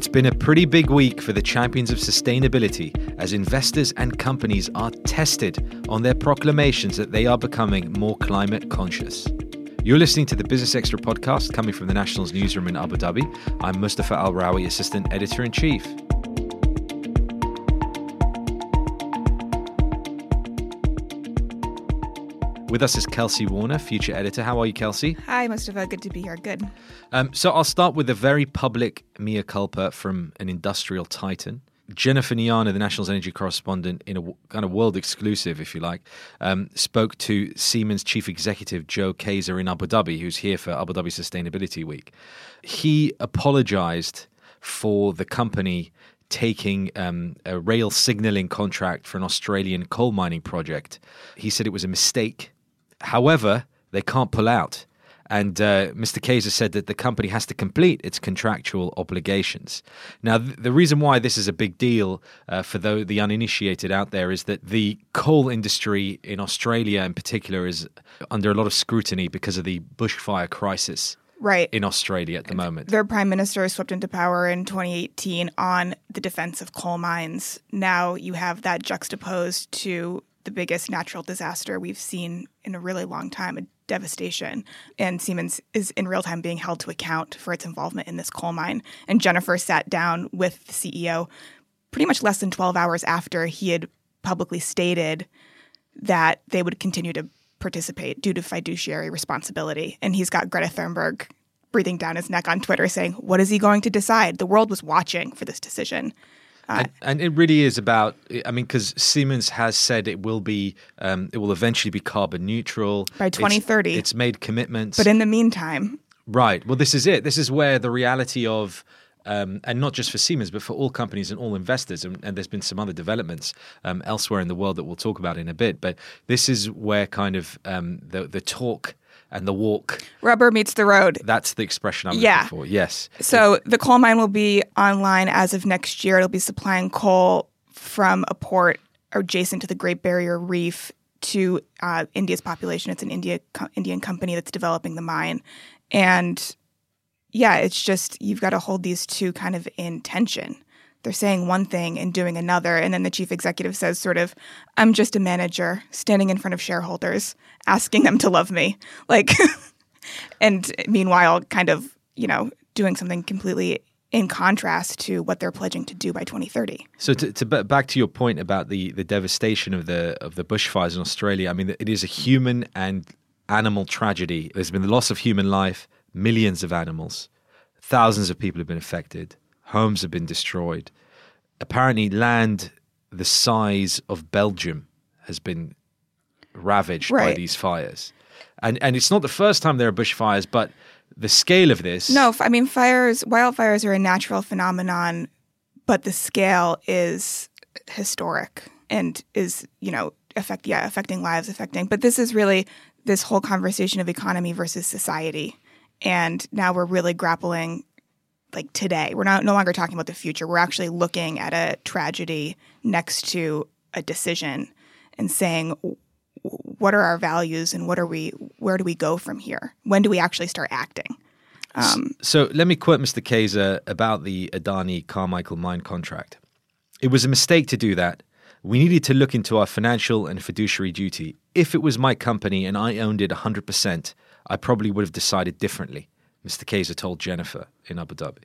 It's been a pretty big week for the champions of sustainability as investors and companies are tested on their proclamations that they are becoming more climate conscious. You're listening to the Business Extra podcast coming from the National's newsroom in Abu Dhabi. I'm Mustafa Al Rawi, Assistant Editor in Chief. With us is Kelsey Warner, future editor. How are you, Kelsey? Hi, Mustafa. Good to be here. Good. Um, so I'll start with a very public mea culpa from an industrial titan. Jennifer Gnana, the National's energy correspondent, in a kind of world exclusive, if you like, um, spoke to Siemens chief executive Joe Kaeser in Abu Dhabi, who's here for Abu Dhabi Sustainability Week. He apologized for the company taking um, a rail signaling contract for an Australian coal mining project. He said it was a mistake However, they can't pull out. And uh, Mr. Kaeser said that the company has to complete its contractual obligations. Now, th- the reason why this is a big deal uh, for the, the uninitiated out there is that the coal industry in Australia, in particular, is under a lot of scrutiny because of the bushfire crisis right in Australia at the moment. Their prime minister swept into power in 2018 on the defense of coal mines. Now you have that juxtaposed to the biggest natural disaster we've seen in a really long time, a devastation. And Siemens is in real time being held to account for its involvement in this coal mine. And Jennifer sat down with the CEO pretty much less than 12 hours after he had publicly stated that they would continue to participate due to fiduciary responsibility. And he's got Greta Thunberg breathing down his neck on Twitter saying, What is he going to decide? The world was watching for this decision. And, and, it really is about. I mean, because Siemens has said it will be, um, it will eventually be carbon neutral by 2030. It's, it's, made commitments, but in the meantime, right? Well, this is it. This is where the reality of. Um, and not just for Siemens, but for all companies and all investors. And, and there's been some other developments um, elsewhere in the world that we'll talk about in a bit. But this is where kind of um, the the talk and the walk. Rubber meets the road. That's the expression I'm yeah. looking for. Yes. So the coal mine will be online as of next year. It'll be supplying coal from a port adjacent to the Great Barrier Reef to uh, India's population. It's an India co- Indian company that's developing the mine, and yeah, it's just you've got to hold these two kind of in tension they're saying one thing and doing another. And then the chief executive says, sort of, I'm just a manager standing in front of shareholders, asking them to love me. Like, and meanwhile, kind of, you know, doing something completely in contrast to what they're pledging to do by 2030. So, to, to back to your point about the the devastation of the of the bushfires in Australia, I mean, it is a human and animal tragedy. There's been the loss of human life, millions of animals, thousands of people have been affected homes have been destroyed. Apparently, land the size of Belgium has been ravaged right. by these fires. And and it's not the first time there are bushfires, but the scale of this. No, I mean fires, wildfires are a natural phenomenon, but the scale is historic and is, you know, affect yeah, affecting lives, affecting. But this is really this whole conversation of economy versus society. And now we're really grappling like today. We're not no longer talking about the future. We're actually looking at a tragedy next to a decision and saying what are our values and what are we where do we go from here? When do we actually start acting? Um, so let me quote Mr. Kaeser about the Adani Carmichael mine contract. It was a mistake to do that. We needed to look into our financial and fiduciary duty. If it was my company and I owned it 100%, I probably would have decided differently. Mr. Kaeser told Jennifer in Abu Dhabi.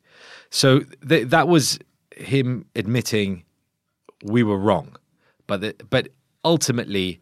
So th- that was him admitting we were wrong. But the, but ultimately,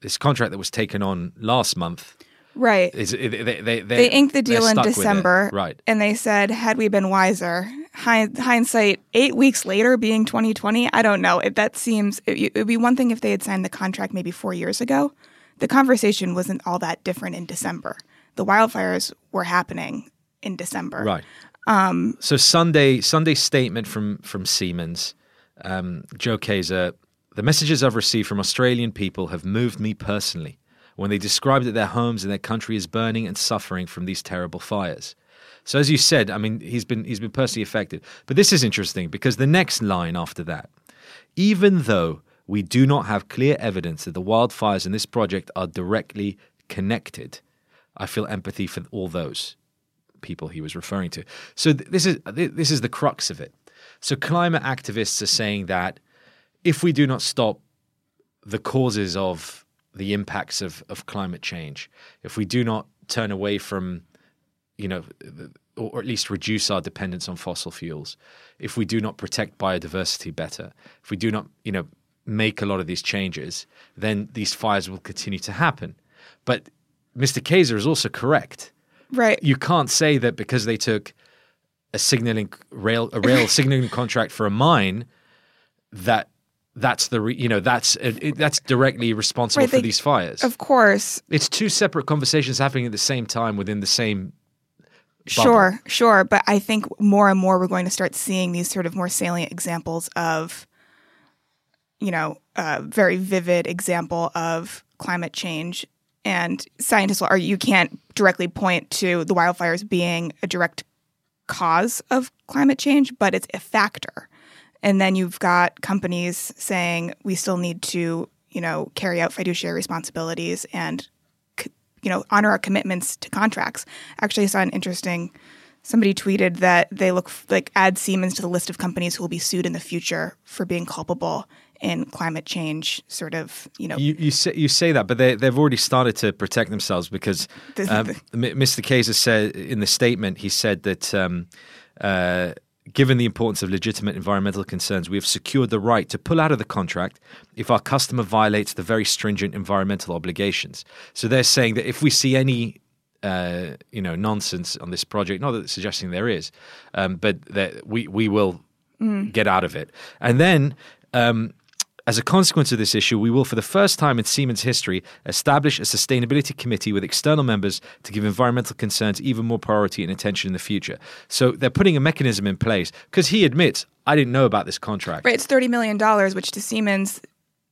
this contract that was taken on last month. Right. Is, they, they, they inked the deal in December. Right. And they said, had we been wiser, hindsight, eight weeks later being 2020, I don't know. If that seems, it would be one thing if they had signed the contract maybe four years ago. The conversation wasn't all that different in December the wildfires were happening in December. Right. Um, so Sunday, Sunday statement from from Siemens, um, Joe Kaeser. The messages I've received from Australian people have moved me personally when they describe that their homes and their country is burning and suffering from these terrible fires. So as you said, I mean, he's been he's been personally affected. But this is interesting because the next line after that, even though we do not have clear evidence that the wildfires in this project are directly connected, I feel empathy for all those people he was referring to. So th- this is th- this is the crux of it. So climate activists are saying that if we do not stop the causes of the impacts of, of climate change, if we do not turn away from, you know, or at least reduce our dependence on fossil fuels, if we do not protect biodiversity better, if we do not, you know, make a lot of these changes, then these fires will continue to happen. But Mr. Kaeser is also correct. Right. You can't say that because they took a signaling rail a rail signaling contract for a mine that that's the re, you know that's uh, it, that's directly responsible Right, for they- these fires. Of course. it's two separate conversations happening at the same time within the same bubble. Sure, sure. But I think more and more we're going to start seeing these sort of more salient examples of, you know, a very vivid example of climate change. And scientists will argue you can't directly point to the wildfires being a direct cause of climate change, but it's a factor. And then you've got companies saying we still need to, you know, carry out fiduciary responsibilities and, you know, honor our commitments to contracts. Actually, I saw an interesting. Somebody tweeted that they look like add Siemens to the list of companies who will be sued in the future for being culpable in climate change. Sort of, you know, You, you say you say that, but they they've already started to protect themselves because This um, Mr. Kaeser said in the statement he said that. Um, uh, Given the importance of legitimate environmental concerns, we have secured the right to pull out of the contract if our customer violates the very stringent environmental obligations. So they're saying that if we see any, uh, you know, nonsense on this project, not that suggesting there is, um, but that we we will get out of it. And then, um, as a consequence of this issue, we will, for the first time in Siemens history, establish a sustainability committee with external members to give environmental concerns even more priority and attention in the future. So they're putting a mechanism in place because he admits, I didn't know about this contract. Right, it's thirty million dollars, which to Siemens,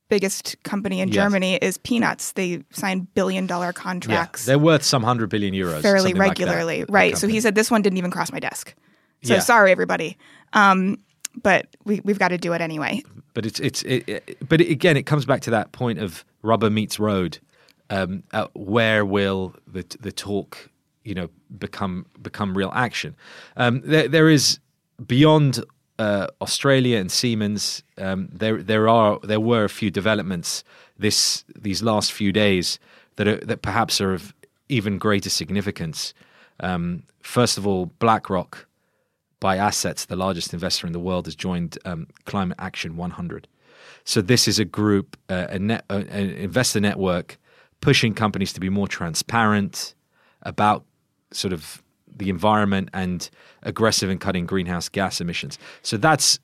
biggest company in Yes. Germany, is peanuts. They sign billion dollar contracts. Yeah, they're worth some hundred billion euros. fairly something like that, regularly. that right. So he said this one didn't even cross my desk. So Yeah. sorry, everybody. Um, but we, we've got to do it anyway. but it's it's it, it, but again it comes back to that point of rubber meets road um, where will the the talk you know become become real action um, there there is beyond uh, Australia and Siemens um, there there are there were a few developments this these last few days that are, that perhaps are of even greater significance um, first of all BlackRock by Assets, the largest investor in the world, has joined um, Climate Action 100. So this is a group, uh, a net, uh, an investor network, pushing companies to be more transparent about sort of the environment and aggressive in cutting greenhouse gas emissions. So that's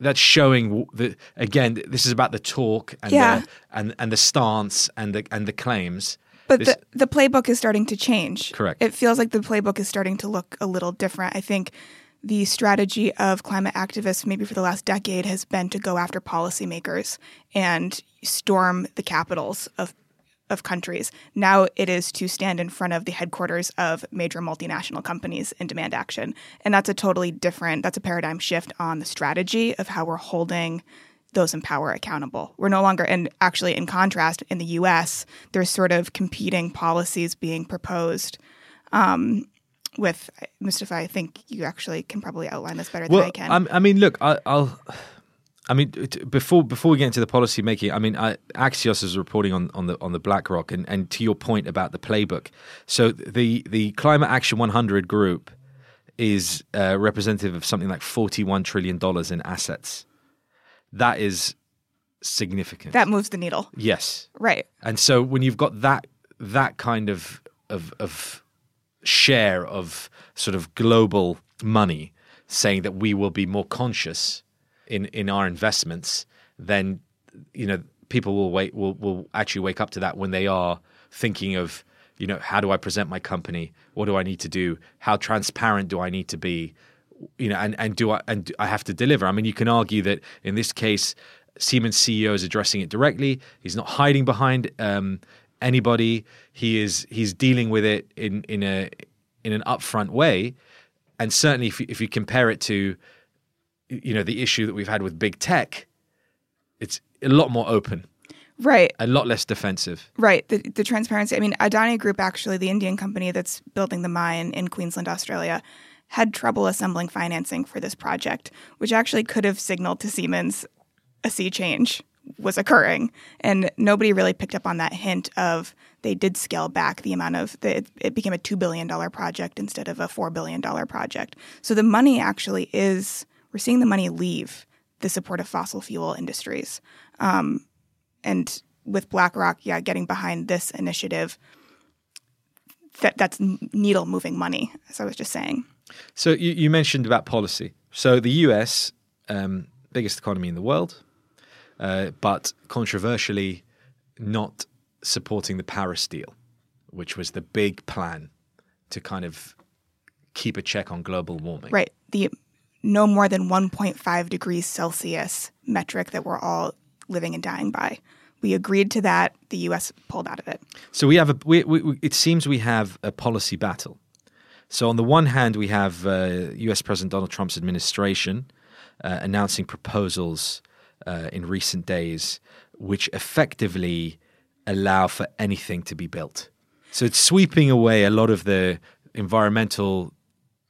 that's showing the again. This is about the talk and Yeah. the, and and the stance and the and the claims. But This- the, the playbook is starting to change. Correct. It feels like the playbook is starting to look a little different. I think the strategy of climate activists, maybe for the last decade, has been to go after policymakers and storm the capitals of of countries. Now it is to stand in front of the headquarters of major multinational companies and demand action. And that's a totally different, that's a paradigm shift on the strategy of how we're holding those in power accountable. We're no longer, and actually, in contrast, in the US, there's sort of competing policies being proposed. Um, with Mustafa, I think you actually can probably outline this better than I can. I'm- I mean, look, I, I'll. I mean, t- before before we get into the policy making, I mean, I, Axios is reporting on, on the on the BlackRock, and, and to your point about the playbook. So the the Climate Action 100 group is uh, representative of something like 41 trillion dollars in assets. That is significant. that moves the needle. yes, Right. and so when you've got that that kind of of of share of sort of global money saying that we will be more conscious in in our investments, then you know people will wait will will actually wake up to that when they are thinking of you know how do I present my company? What do I need to do? How transparent do I need to be? You know, and and do I and I have to deliver? I mean, you can argue that in this case, Siemens CEO is addressing it directly. He's not hiding behind um, anybody. He is he's dealing with it in in a in an upfront way. And certainly, if you, if you compare it to you know the issue that we've had with big tech, it's a lot more open, Right. a lot less defensive. Right. The, the transparency. I mean, Adani Group, actually, the Indian company that's building the mine in Queensland, Australia, had trouble assembling financing for this project, which actually could have signaled to Siemens a sea change was occurring. And nobody really picked up on that hint of they did scale back the amount of the, it became a $2 billion project instead of a $4 billion project. So the money actually is, we're seeing the money leave the support of fossil fuel industries. Um, and with BlackRock, yeah, getting behind this initiative, that that's needle moving money, as I was just saying. So you, you mentioned about policy. So the U.S. Um, biggest economy in the world, uh, but controversially not supporting the Paris deal, which was the big plan to kind of keep a check on global warming. Right. The no more than 1.5 degrees Celsius metric that we're all living and dying by. We agreed to that. The U.S. pulled out of it. So we have a. We, we, it seems we have a policy battle. So on the one hand, we have uh, U.S. President Donald Trump's administration uh, announcing proposals uh, in recent days which effectively allow for anything to be built. So it's sweeping away a lot of the environmental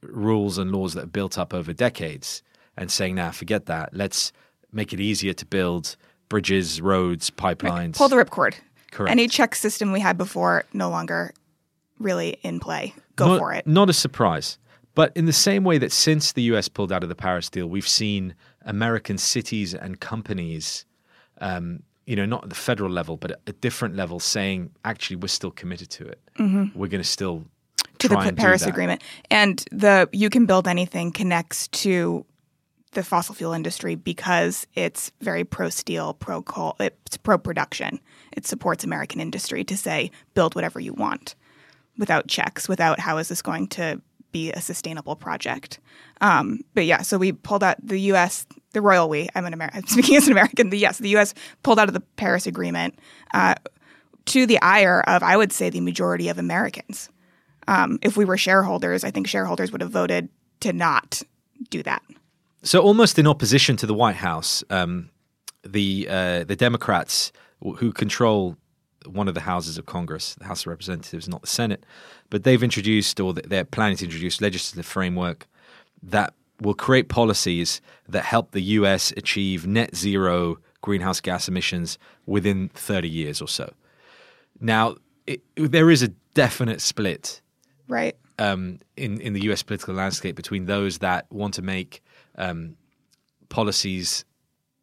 rules and laws that are built up over decades and saying, now, nah, forget that. Let's make it easier to build bridges, roads, pipelines. Right. Pull the ripcord. Correct. Any check system we had before no longer really in play. Go not, for it. Not a surprise. But in the same way that since the US pulled out of the Paris deal, we've seen American cities and companies, um, you know, not at the federal level, but at a different level, saying, actually, we're still committed to it. Mm-hmm. We're going to still to the Paris Agreement. And the you can build anything connects to the fossil fuel industry because it's very pro steel, pro coal, it's pro production. It supports American industry to say build whatever you want without checks, without how is this going to be a sustainable project. Um, but yeah, so we pulled out the U.S. the royal we. I'm an American. Speaking as an American, the yes, the U.S. pulled out of the Paris Agreement uh, to the ire of I would say the majority of Americans. Um, if we were shareholders, I think shareholders would have voted to not do that. So almost in opposition to the White House, um, the uh, the Democrats who control one of the houses of Congress, the House of Representatives, not the Senate, but they've introduced or they're planning to introduce legislative framework that will create policies that help the US achieve net zero greenhouse gas emissions within 30 years or so. Now, it, there is a definite split right um, in in the U.S. political landscape between those that want to make um, policies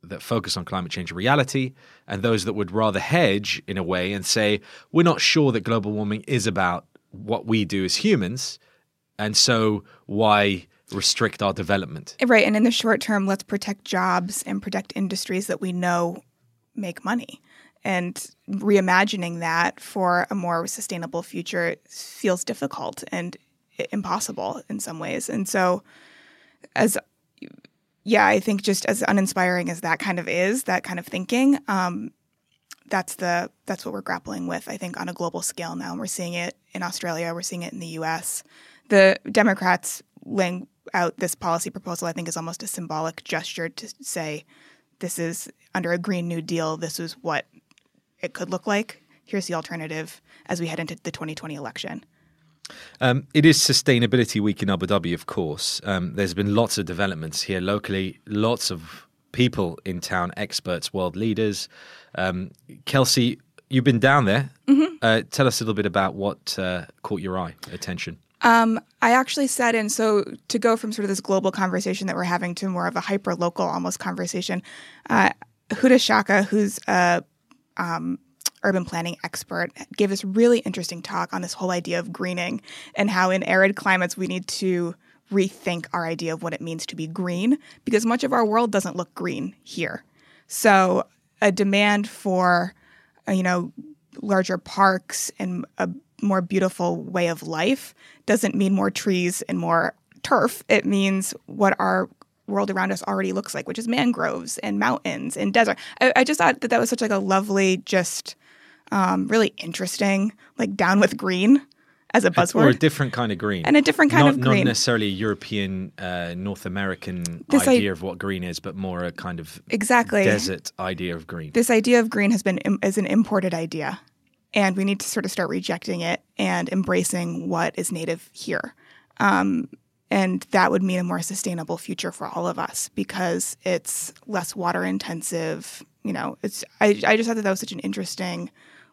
that focus on climate change reality and those that would rather hedge in a way and say we're not sure that global warming is about what we do as humans and so why restrict our development? Right and in the short term let's protect jobs and protect industries that we know make money and reimagining that for a more sustainable future feels difficult and impossible in some ways and so as yeah, I think just as uninspiring as that kind of is, that kind of thinking, um, that's the that's what we're grappling with. I think on a global scale now, and we're seeing it in Australia, we're seeing it in the U.S. The Democrats laying out this policy proposal, I think, is almost a symbolic gesture to say this is under a Green New Deal. This is what it could look like. Here's the alternative as we head into the 2020 election. Um, it is Sustainability Week in Abu Dhabi, of course. Um, there's been lots of developments here locally, lots of people in town, experts, world leaders. Um, Kelsey, you've been down there. Mm-hmm. Uh, tell us a little bit about what uh, caught your eye, attention. Um, I actually sat in, so to go from sort of this global conversation that we're having to more of a hyper local almost conversation, uh, Huda Shaka, who's a um, urban planning expert, gave this really interesting talk on this whole idea of greening and how in arid climates we need to rethink our idea of what it means to be green because much of our world doesn't look green here. So a demand for uh, you know larger parks and a more beautiful way of life doesn't mean more trees and more turf. It means what our world around us already looks like, which is mangroves and mountains and desert. I, I just thought that that was such like a lovely, just um, really interesting, like down with green as a buzzword. Or a different kind of green. And a different kind not, of green. Not necessarily a European, uh, North American this idea I- of what green is, but more a kind of exactly desert idea of green. This idea of green has been is an imported idea. And we need to sort of start rejecting it and embracing what is native here. Um, and that would mean a more sustainable future for all of us because it's less water intensive. You know, it's I, I just thought that that was such an interesting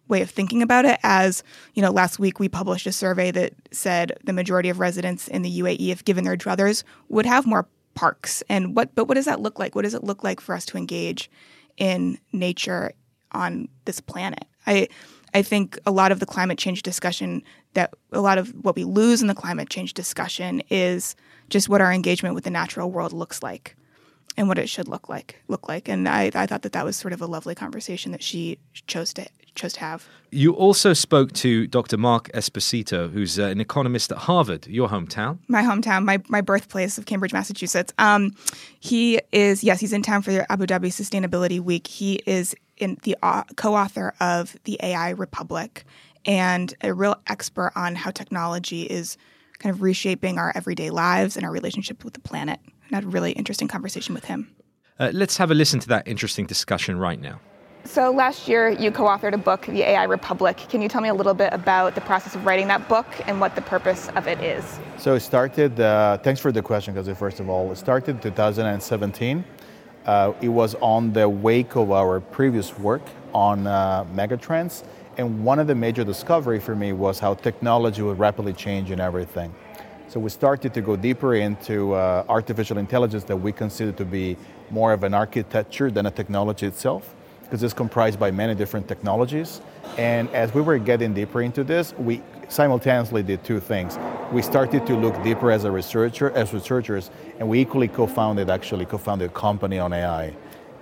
way of thinking about it as you know last week we published a survey that said the majority of residents in the UAE if given their druthers would have more parks. And what but what does that look like? What does it look like for us to engage in nature on this planet? I i think a lot of the climate change discussion that a lot of what we lose in the climate change discussion is just what our engagement with the natural world looks like and what it should look like look like and i i thought that that was sort of a lovely conversation that she chose to chose to have. You also spoke to Dr. Mark Esposito, who's uh, an economist at Harvard, your hometown. My hometown, my, my birthplace of Cambridge, Massachusetts. Um, he is, yes, he's in town for the Abu Dhabi Sustainability Week. He is in the uh, co-author of the AI Republic and a real expert on how technology is kind of reshaping our everyday lives and our relationship with the planet. And I had a really interesting conversation with him. Uh, let's have a listen to that interesting discussion right now. So last year you co-authored a book, The AI Republic. Can you tell me a little bit about the process of writing that book and what the purpose of it is? So it started, uh, thanks for the question, because first of all, it started in 2017. Uh, it was on the wake of our previous work on uh, megatrends. And one of the major discovery for me was how technology would rapidly change in everything. So we started to go deeper into uh, artificial intelligence that we consider to be more of an architecture than a technology itself because it's comprised by many different technologies. And as we were getting deeper into this, we simultaneously did two things. We started to look deeper as a researcher, as researchers, and we equally co-founded, actually co-founded a company on AI.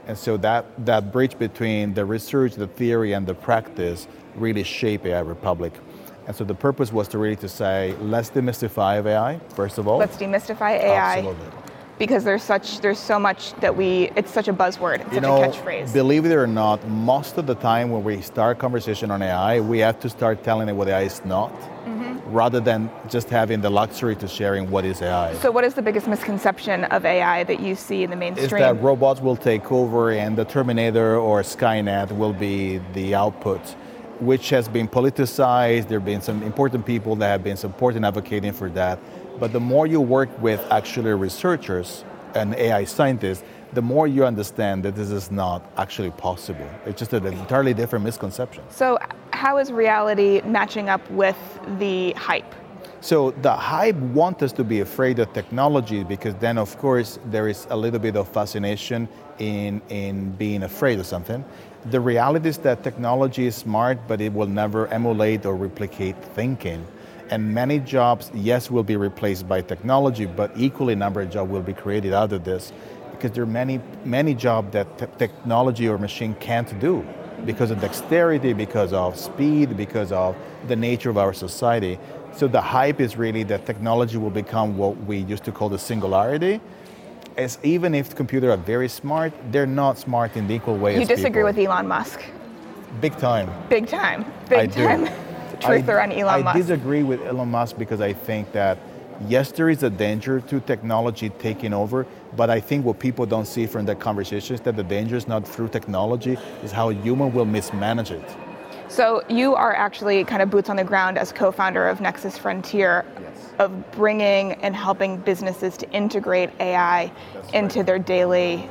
And so that, that bridge between the research, the theory, and the practice really shaped AI Republic. And so the purpose was to really to say, let's demystify AI, first of all. Let's demystify AI. Absolutely because there's such there's so much that we it's such a buzzword it's you such know, a catchphrase believe it or not most of the time when we start a conversation on ai we have to start telling it what ai is not mm-hmm. rather than just having the luxury to sharing what is ai so what is the biggest misconception of ai that you see in the mainstream is that robots will take over and the terminator or skynet will be the output which has been politicized there have been some important people that have been supporting advocating for that but the more you work with actually researchers and AI scientists, the more you understand that this is not actually possible. It's just an entirely different misconception. So, how is reality matching up with the hype? So, the hype wants us to be afraid of technology because then, of course, there is a little bit of fascination in, in being afraid of something. The reality is that technology is smart, but it will never emulate or replicate thinking. And many jobs, yes, will be replaced by technology, but equally number of jobs will be created out of this because there are many, many jobs that t- technology or machine can't do because of dexterity, because of speed, because of the nature of our society. So the hype is really that technology will become what we used to call the singularity. As even if computers are very smart, they're not smart in the equal way. You disagree people. with Elon Musk? Big time. Big time. Big I time. Do. truther I, on Elon I Musk. I disagree with Elon Musk because I think that yes, there is a danger to technology taking over, but I think what people don't see from that conversation is that the danger is not through technology, is how human will mismanage it. So you are actually kind of boots on the ground as co-founder of Nexus Frontier, yes. of bringing and helping businesses to integrate AI That's into right. their daily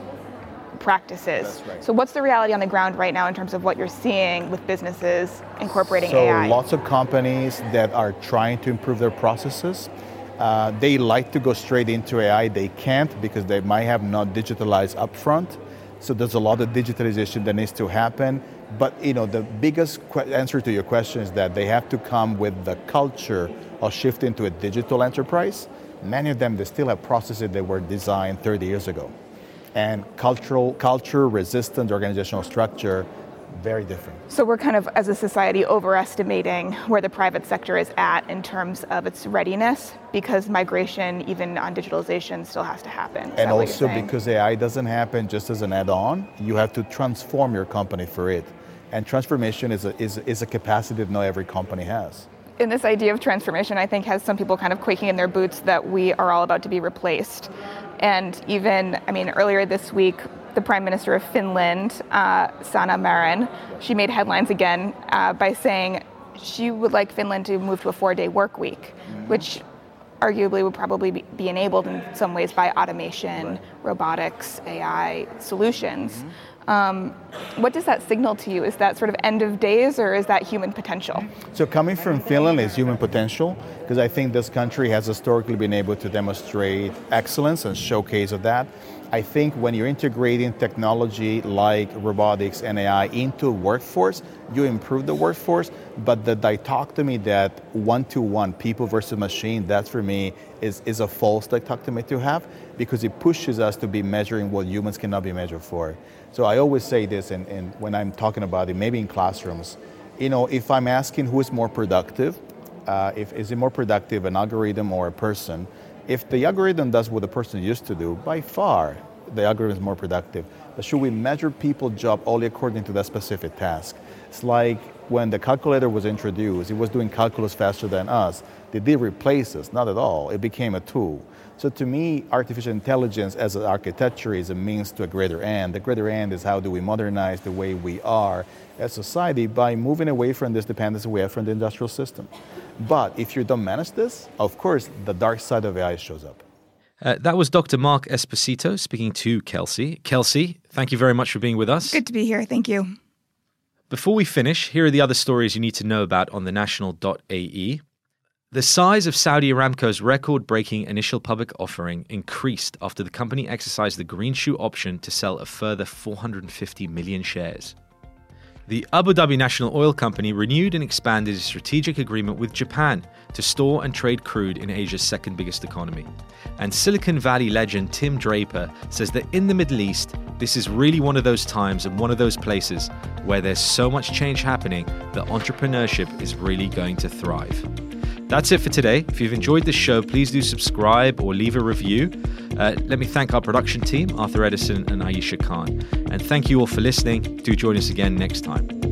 practices. Right. So, what's the reality on the ground right now in terms of what you're seeing with businesses incorporating so AI? lots of companies that are trying to improve their processes. Uh, they like to go straight into AI. They can't because they might have not digitalized upfront. So there's a lot of digitalization that needs to happen. But you know, the biggest answer to your question is that they have to come with the culture of shifting to a digital enterprise. Many of them they still have processes that were designed 30 years ago and cultural culture, resistant organizational structure, very different. So we're kind of, as a society, overestimating where the private sector is at in terms of its readiness, because migration, even on digitalization, still has to happen. Is and also because AI doesn't happen just as an add-on, you have to transform your company for it. And transformation is a, is, is a capacity that not every company has in this idea of transformation, I think has some people kind of quaking in their boots that we are all about to be replaced. And even, I mean, earlier this week, the Prime Minister of Finland, uh, Sanna Marin, she made headlines again uh, by saying she would like Finland to move to a four day work week, mm-hmm. which arguably would probably be, be enabled in some ways by automation, right. robotics, AI solutions. Mm-hmm. Um, what does that signal to you? Is that sort of end of days or is that human potential? So, coming from Finland is human potential because I think this country has historically been able to demonstrate excellence and showcase of that. I think when you're integrating technology like robotics and AI into workforce, you improve the workforce. But the dichotomy that one to one, people versus machine, that for me is, is a false dichotomy to have because it pushes us to be measuring what humans cannot be measured for. So I always say this, and, and when I'm talking about it, maybe in classrooms, you know, if I'm asking who is more productive, uh, if is it more productive, an algorithm or a person? If the algorithm does what the person used to do, by far the algorithm is more productive. But should we measure people's job only according to that specific task? It's like when the calculator was introduced, it was doing calculus faster than us. Did it replace us? Not at all. It became a tool. So to me, artificial intelligence as an architecture is a means to a greater end. The greater end is how do we modernize the way we are as society by moving away from this dependency we have from the industrial system. But if you don't manage this, of course, the dark side of AI shows up. Uh, that was Dr. Mark Esposito speaking to Kelsey. Kelsey, thank you very much for being with us. Good to be here. Thank you. Before we finish, here are the other stories you need to know about on the national.ae. The size of Saudi Aramco's record breaking initial public offering increased after the company exercised the green shoe option to sell a further 450 million shares. The Abu Dhabi National Oil Company renewed and expanded a strategic agreement with Japan to store and trade crude in Asia's second biggest economy. And Silicon Valley legend Tim Draper says that in the Middle East, this is really one of those times and one of those places where there's so much change happening that entrepreneurship is really going to thrive. That's it for today. If you've enjoyed this show, please do subscribe or leave a review. Uh, let me thank our production team, Arthur Edison and Ayesha Khan. And thank you all for listening. Do join us again next time.